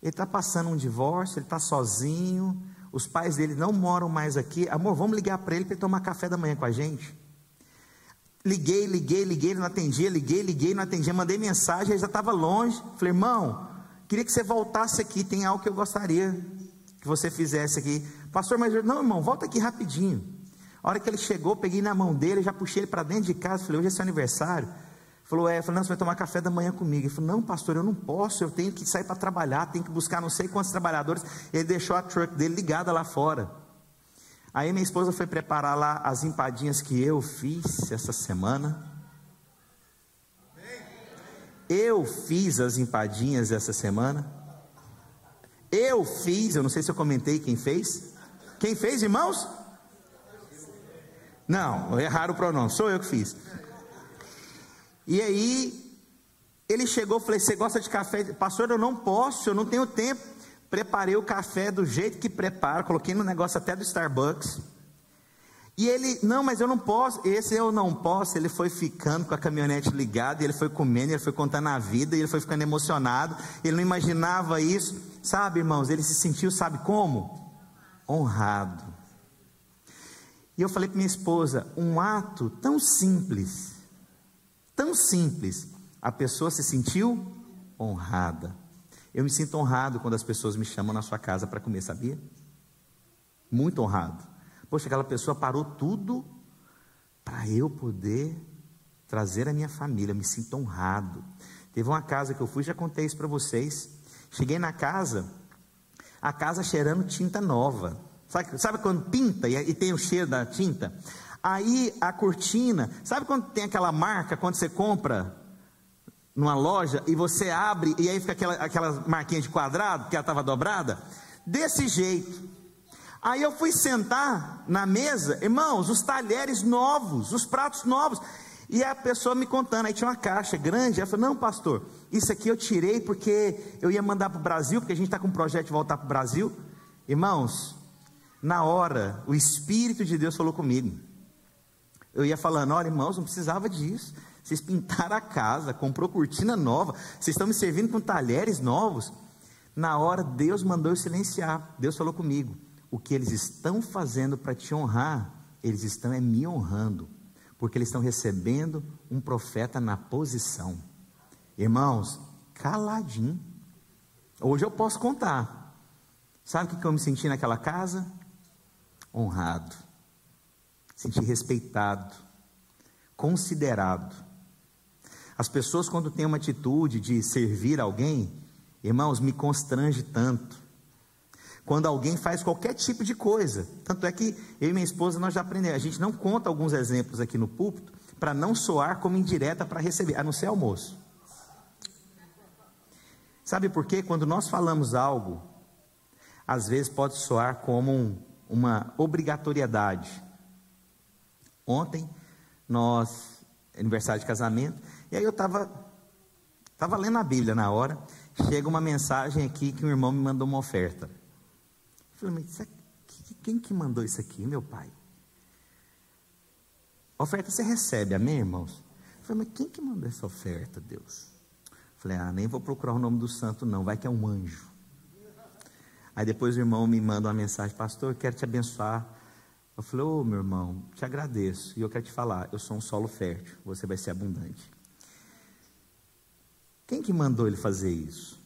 ele está passando um divórcio, ele está sozinho. Os pais dele não moram mais aqui. Amor, vamos ligar para ele para ele tomar café da manhã com a gente. Liguei, liguei, liguei, ele não atendia, liguei, liguei, não atendia, mandei mensagem, ele já estava longe. Falei, irmão, queria que você voltasse aqui, tem algo que eu gostaria que você fizesse aqui. Pastor, mas não, irmão, volta aqui rapidinho. A hora que ele chegou, peguei na mão dele, já puxei ele para dentro de casa, falei, hoje é seu aniversário. Falou, é, falou, não, você vai tomar café da manhã comigo. Ele falou, não, pastor, eu não posso, eu tenho que sair para trabalhar, tenho que buscar não sei quantos trabalhadores. Ele deixou a truck dele ligada lá fora. Aí minha esposa foi preparar lá as empadinhas que eu fiz essa semana. Eu fiz as empadinhas essa semana. Eu fiz, eu não sei se eu comentei quem fez. Quem fez, irmãos? Não, erraram o pronome, sou eu que fiz. E aí, ele chegou, falei: Você gosta de café? Pastor, eu não posso, eu não tenho tempo. Preparei o café do jeito que preparo, coloquei no negócio até do Starbucks. E ele, não, mas eu não posso, esse eu não posso. Ele foi ficando com a caminhonete ligada, ele foi comendo, ele foi contando a vida, ele foi ficando emocionado. Ele não imaginava isso, sabe, irmãos? Ele se sentiu, sabe como? Honrado. E eu falei para minha esposa: um ato tão simples, tão simples, a pessoa se sentiu honrada. Eu me sinto honrado quando as pessoas me chamam na sua casa para comer, sabia? Muito honrado. Poxa, aquela pessoa parou tudo para eu poder trazer a minha família, eu me sinto honrado. Teve uma casa que eu fui, já contei isso para vocês. Cheguei na casa, a casa cheirando tinta nova. Sabe, sabe quando pinta e, e, tem o cheiro da tinta? Aí a cortina, sabe quando tem aquela marca, quando você compra numa loja e você abre e aí fica aquela, aquela marquinha de quadrado, que ela estava dobrada? Desse jeito. Aí eu fui sentar na mesa, irmãos, os talheres novos, os pratos novos. E a pessoa me contando, aí tinha uma caixa grande. Ela falou: Não, pastor, isso aqui eu tirei porque eu ia mandar para o Brasil, porque a gente está com um projeto de voltar para o Brasil. Irmãos, na hora, o Espírito de Deus falou comigo. Eu ia falando: Olha, irmãos, não precisava disso. Vocês pintaram a casa, comprou cortina nova, vocês estão me servindo com talheres novos. Na hora, Deus mandou eu silenciar. Deus falou comigo o que eles estão fazendo para te honrar, eles estão é me honrando, porque eles estão recebendo um profeta na posição. Irmãos, caladinho. Hoje eu posso contar. Sabe o que eu me senti naquela casa? Honrado, senti respeitado, considerado. As pessoas, quando têm uma atitude de servir alguém, irmãos, me constrange tanto quando alguém faz qualquer tipo de coisa. Tanto é que eu e minha esposa nós já aprendemos. A gente não conta alguns exemplos aqui no púlpito para não soar como indireta para receber, a não ser almoço. Sabe por quê? Quando nós falamos algo, às vezes pode soar como um, uma obrigatoriedade. Ontem, nós, aniversário de casamento, e aí eu estava tava lendo a Bíblia na hora, chega uma mensagem aqui que um irmão me mandou uma oferta. Falei, mas quem que mandou isso aqui? Meu pai. Oferta você recebe, amém, irmãos? Falei, mas quem que mandou essa oferta, Deus? Falei, ah, nem vou procurar o nome do santo, não, vai que é um anjo. Aí depois o irmão me manda uma mensagem, pastor, eu quero te abençoar. Eu falei, ô oh, meu irmão, te agradeço. E eu quero te falar, eu sou um solo fértil, você vai ser abundante. Quem que mandou ele fazer isso?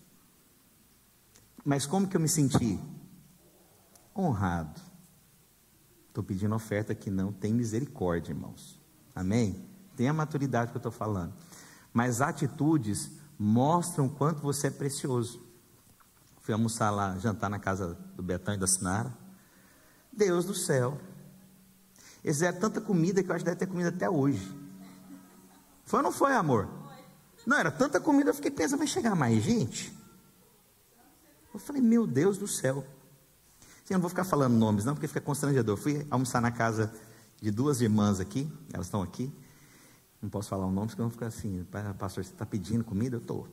Mas como que eu me senti? Honrado. Estou pedindo oferta que não tem misericórdia, irmãos. Amém? Tem a maturidade que eu estou falando. Mas atitudes mostram quanto você é precioso. Fui almoçar lá, jantar na casa do Betão e da Sinara. Deus do céu. Eles deram tanta comida que eu acho que deve ter comida até hoje. Foi ou não foi, amor? Não, era tanta comida, eu fiquei pensando, vai chegar mais gente? Eu falei, meu Deus do céu. Eu não vou ficar falando nomes, não, porque fica constrangedor. Fui almoçar na casa de duas irmãs aqui, elas estão aqui. Não posso falar o nome, porque vão ficar assim, pastor, você está pedindo comida? Eu estou.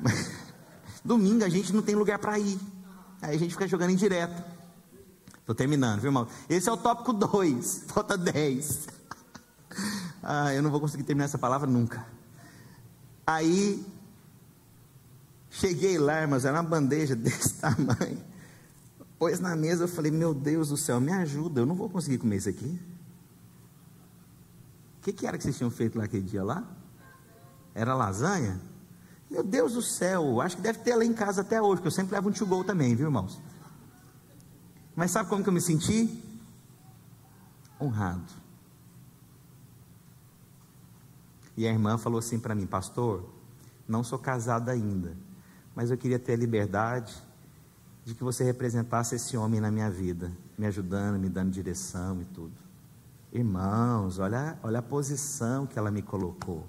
Domingo a gente não tem lugar para ir. Aí a gente fica jogando em direto. Estou terminando, viu, irmão? Esse é o tópico 2, falta 10. ah, eu não vou conseguir terminar essa palavra nunca. Aí, cheguei lá, irmãos, era uma bandeja desse tamanho pôs na mesa, eu falei, meu Deus do céu, me ajuda, eu não vou conseguir comer isso aqui. O que, que era que vocês tinham feito lá aquele dia lá? Era lasanha? Meu Deus do céu, acho que deve ter lá em casa até hoje, porque eu sempre levo um to-go também, viu irmãos? Mas sabe como que eu me senti? Honrado. E a irmã falou assim para mim, pastor, não sou casada ainda, mas eu queria ter a liberdade de que você representasse esse homem na minha vida, me ajudando, me dando direção e tudo. Irmãos, olha, olha a posição que ela me colocou.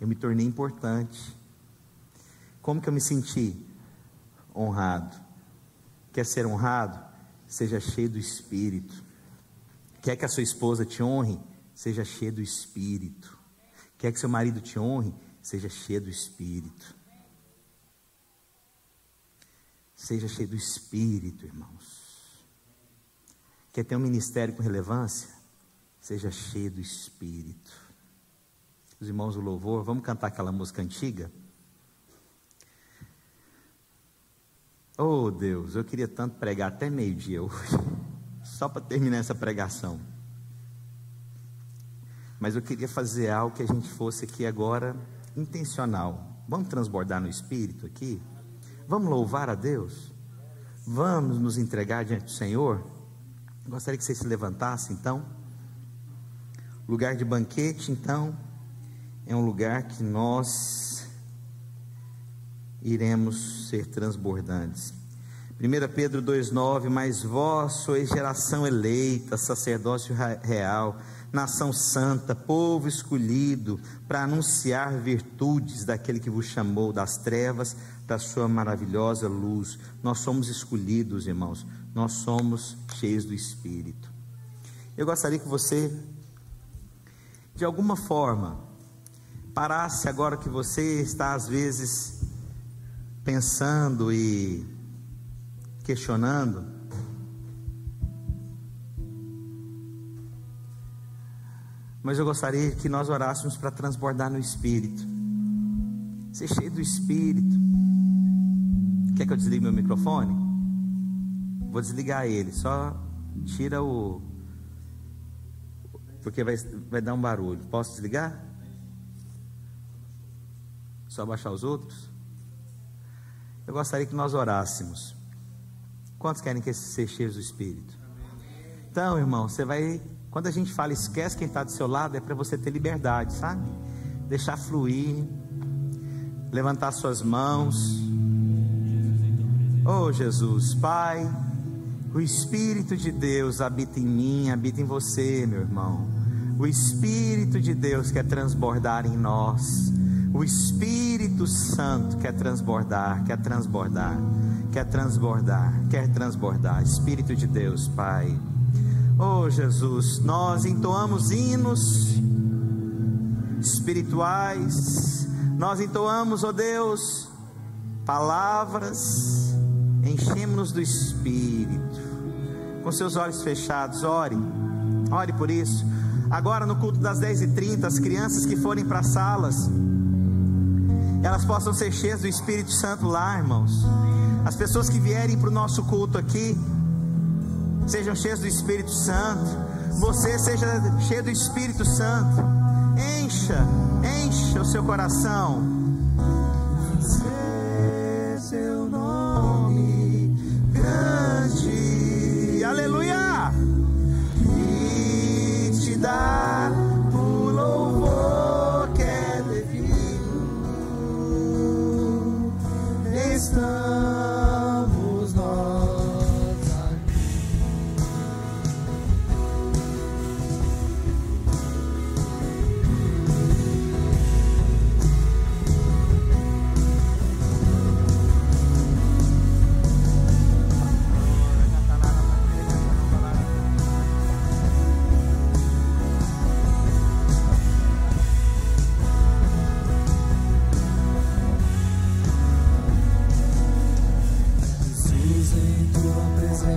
Eu me tornei importante. Como que eu me senti? Honrado. Quer ser honrado? Seja cheio do Espírito. Quer que a sua esposa te honre? Seja cheio do Espírito. Quer que seu marido te honre? Seja cheio do Espírito. Seja cheio do Espírito, irmãos. Quer ter um ministério com relevância? Seja cheio do Espírito. Os irmãos do louvor, vamos cantar aquela música antiga? Oh Deus, eu queria tanto pregar até meio-dia hoje, só para terminar essa pregação. Mas eu queria fazer algo que a gente fosse aqui agora intencional. Vamos transbordar no Espírito aqui? Vamos louvar a Deus? Vamos nos entregar diante do Senhor? Gostaria que você se levantasse então. Lugar de banquete, então, é um lugar que nós iremos ser transbordantes. 1 Pedro 2,9: Mas vós sois geração eleita, sacerdócio real, nação santa, povo escolhido, para anunciar virtudes daquele que vos chamou das trevas da sua maravilhosa luz. Nós somos escolhidos, irmãos, nós somos cheios do Espírito. Eu gostaria que você, de alguma forma, parasse agora que você está às vezes pensando e questionando. Mas eu gostaria que nós orássemos para transbordar no Espírito, ser cheio do Espírito. Quer que eu desligue meu microfone? Vou desligar ele, só tira o. Porque vai, vai dar um barulho. Posso desligar? Só baixar os outros? Eu gostaria que nós orássemos. Quantos querem que ser cheios do Espírito? Então, irmão, você vai. Quando a gente fala esquece quem está do seu lado, é para você ter liberdade, sabe? Deixar fluir, levantar suas mãos. Oh Jesus, Pai, o Espírito de Deus habita em mim, habita em você, meu irmão. O Espírito de Deus quer transbordar em nós. O Espírito Santo quer transbordar, quer transbordar quer transbordar, quer transbordar. Espírito de Deus, Pai. Oh Jesus, nós entoamos hinos espirituais, nós entoamos, oh Deus, palavras, enchemos-nos do Espírito. Com seus olhos fechados, ore, ore por isso. Agora no culto das 10h30, as crianças que forem para as salas, elas possam ser cheias do Espírito Santo lá, irmãos. As pessoas que vierem para o nosso culto aqui, sejam cheias do Espírito Santo. Você seja cheio do Espírito Santo. Encha, encha o seu coração. E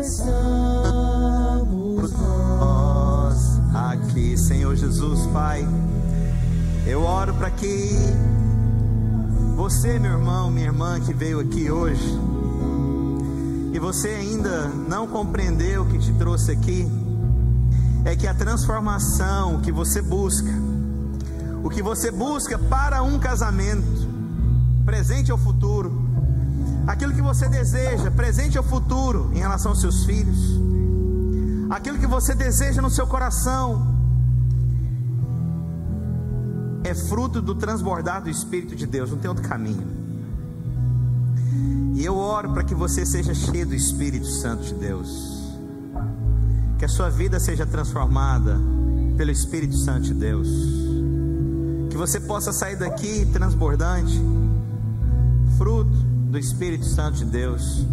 Estamos nós aqui, Senhor Jesus, Pai. Eu oro para que você, meu irmão, minha irmã que veio aqui hoje, e você ainda não compreendeu o que te trouxe aqui, é que a transformação que você busca, o que você busca para um casamento, presente ou futuro, aquilo que você deseja, presente ou futuro, em relação aos seus filhos, aquilo que você deseja no seu coração, é fruto do transbordar do Espírito de Deus, não tem outro caminho. E eu oro para que você seja cheio do Espírito Santo de Deus, que a sua vida seja transformada pelo Espírito Santo de Deus, que você possa sair daqui transbordante, fruto do Espírito Santo de Deus,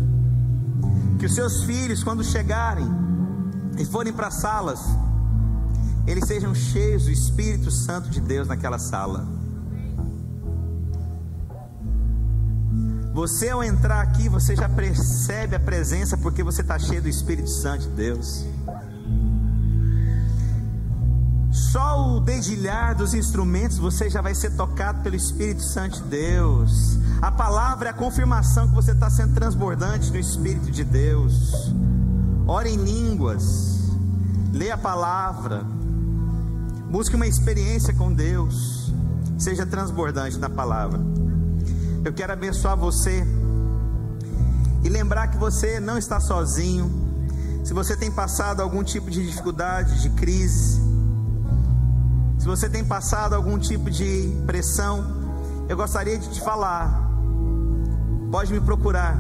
que os seus filhos, quando chegarem e forem para salas, eles sejam cheios do Espírito Santo de Deus naquela sala. Você ao entrar aqui, você já percebe a presença porque você está cheio do Espírito Santo de Deus. Só o dedilhar dos instrumentos você já vai ser tocado pelo Espírito Santo de Deus. A palavra é a confirmação que você está sendo transbordante no Espírito de Deus. Ore em línguas, lê a palavra, Busque uma experiência com Deus. Seja transbordante na palavra. Eu quero abençoar você e lembrar que você não está sozinho. Se você tem passado algum tipo de dificuldade, de crise, se você tem passado algum tipo de pressão, eu gostaria de te falar. Pode me procurar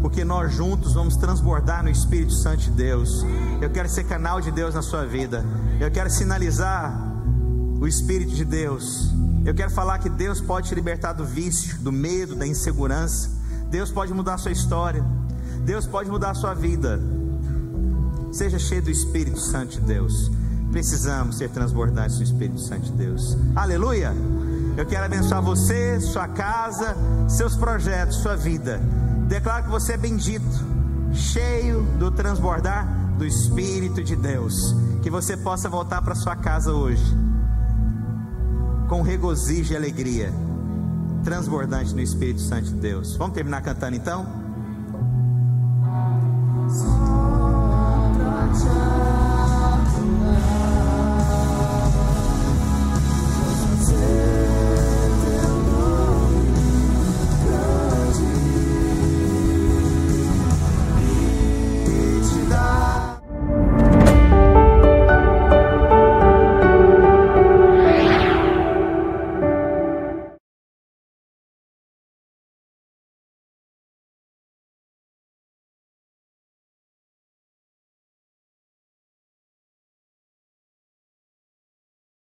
porque nós juntos vamos transbordar no Espírito Santo de Deus. Eu quero ser canal de Deus na sua vida. Eu quero sinalizar o Espírito de Deus. Eu quero falar que Deus pode te libertar do vício, do medo, da insegurança. Deus pode mudar a sua história. Deus pode mudar a sua vida. Seja cheio do Espírito Santo de Deus. Precisamos ser transbordantes do Espírito Santo de Deus. Aleluia! Eu quero abençoar você, sua casa, seus projetos, sua vida. Declaro que você é bendito, cheio do transbordar do Espírito de Deus. Que você possa voltar para sua casa hoje com regozijo e alegria, transbordante no Espírito Santo de Deus. Vamos terminar cantando então?